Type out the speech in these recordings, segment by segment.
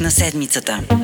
На седмицата.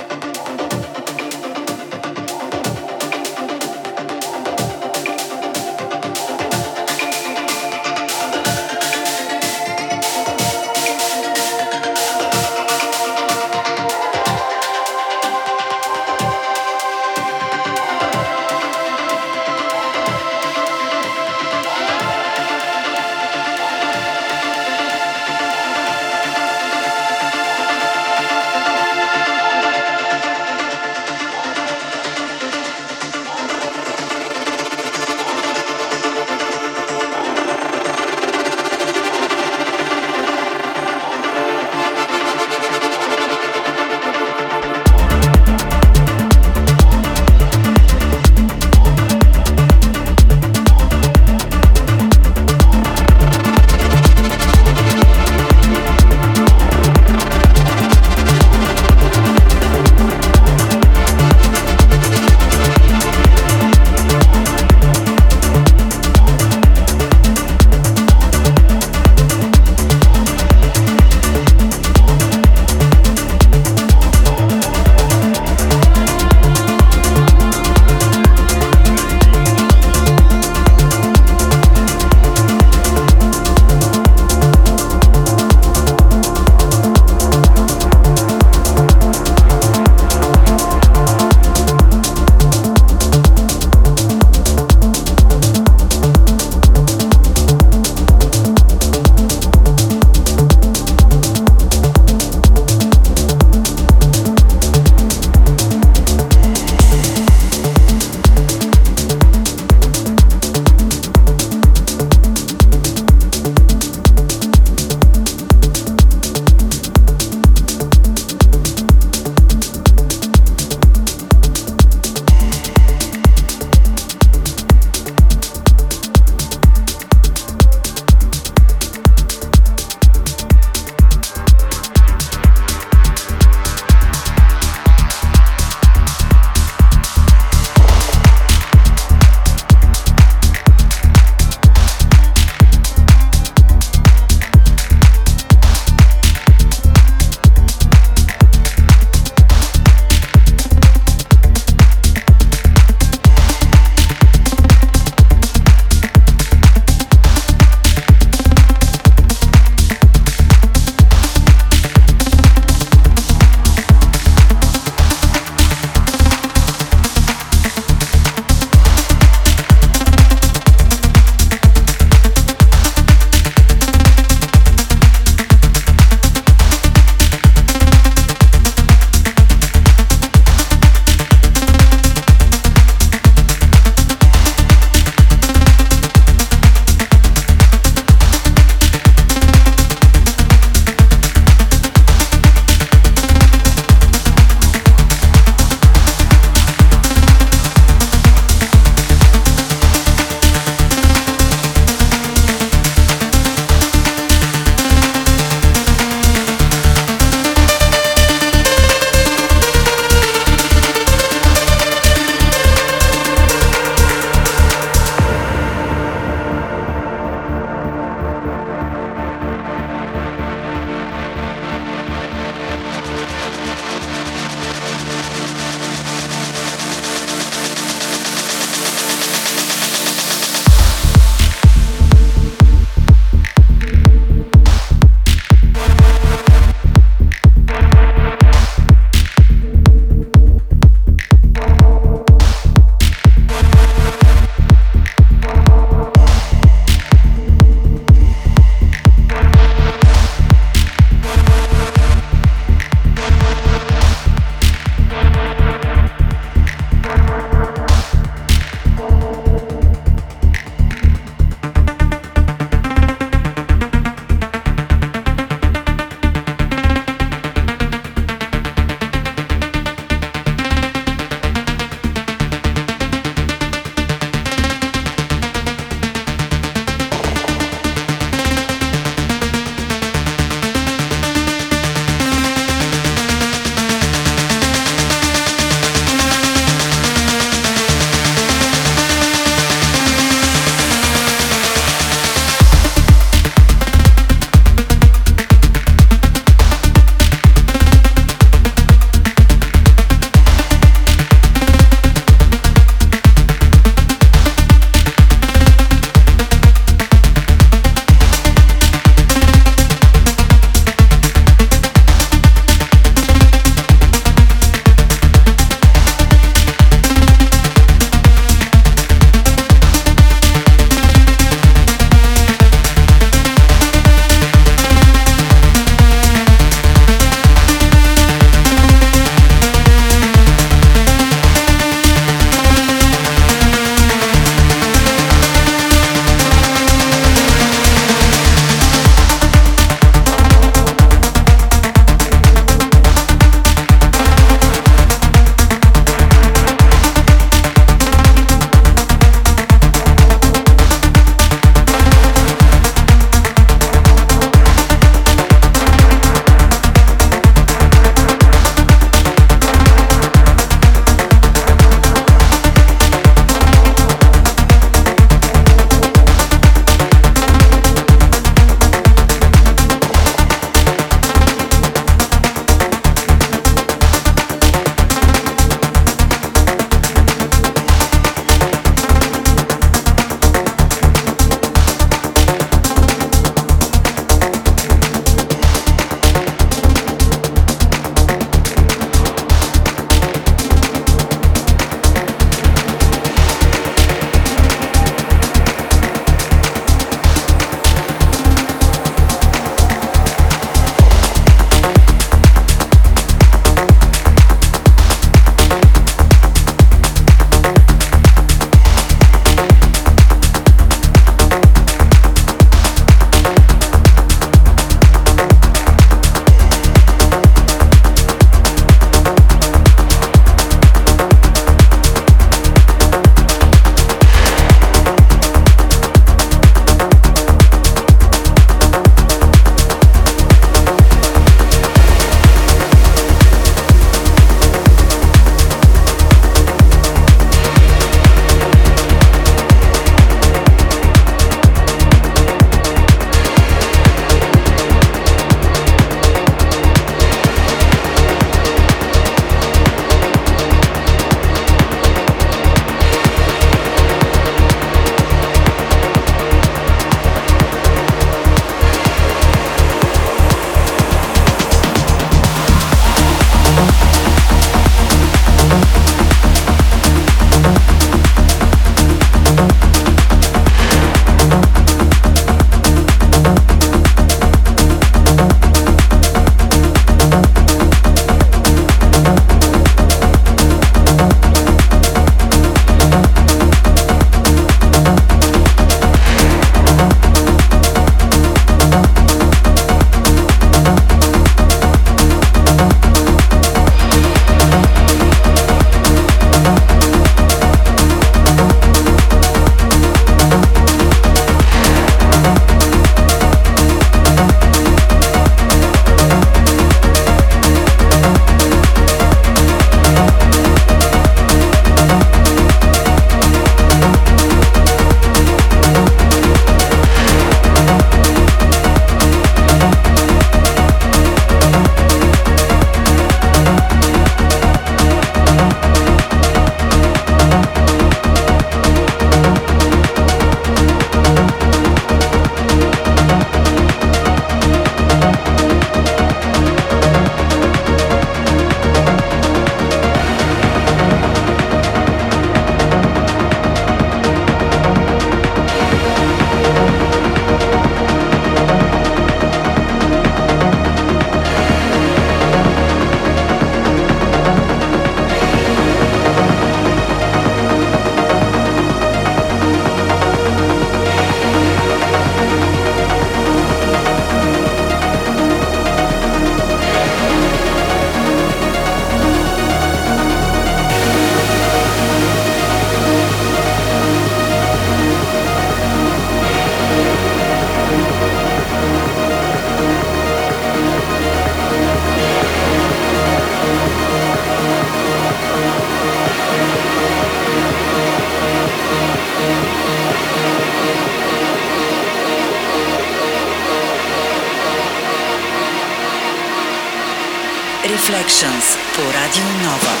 Collections på Radio Nova.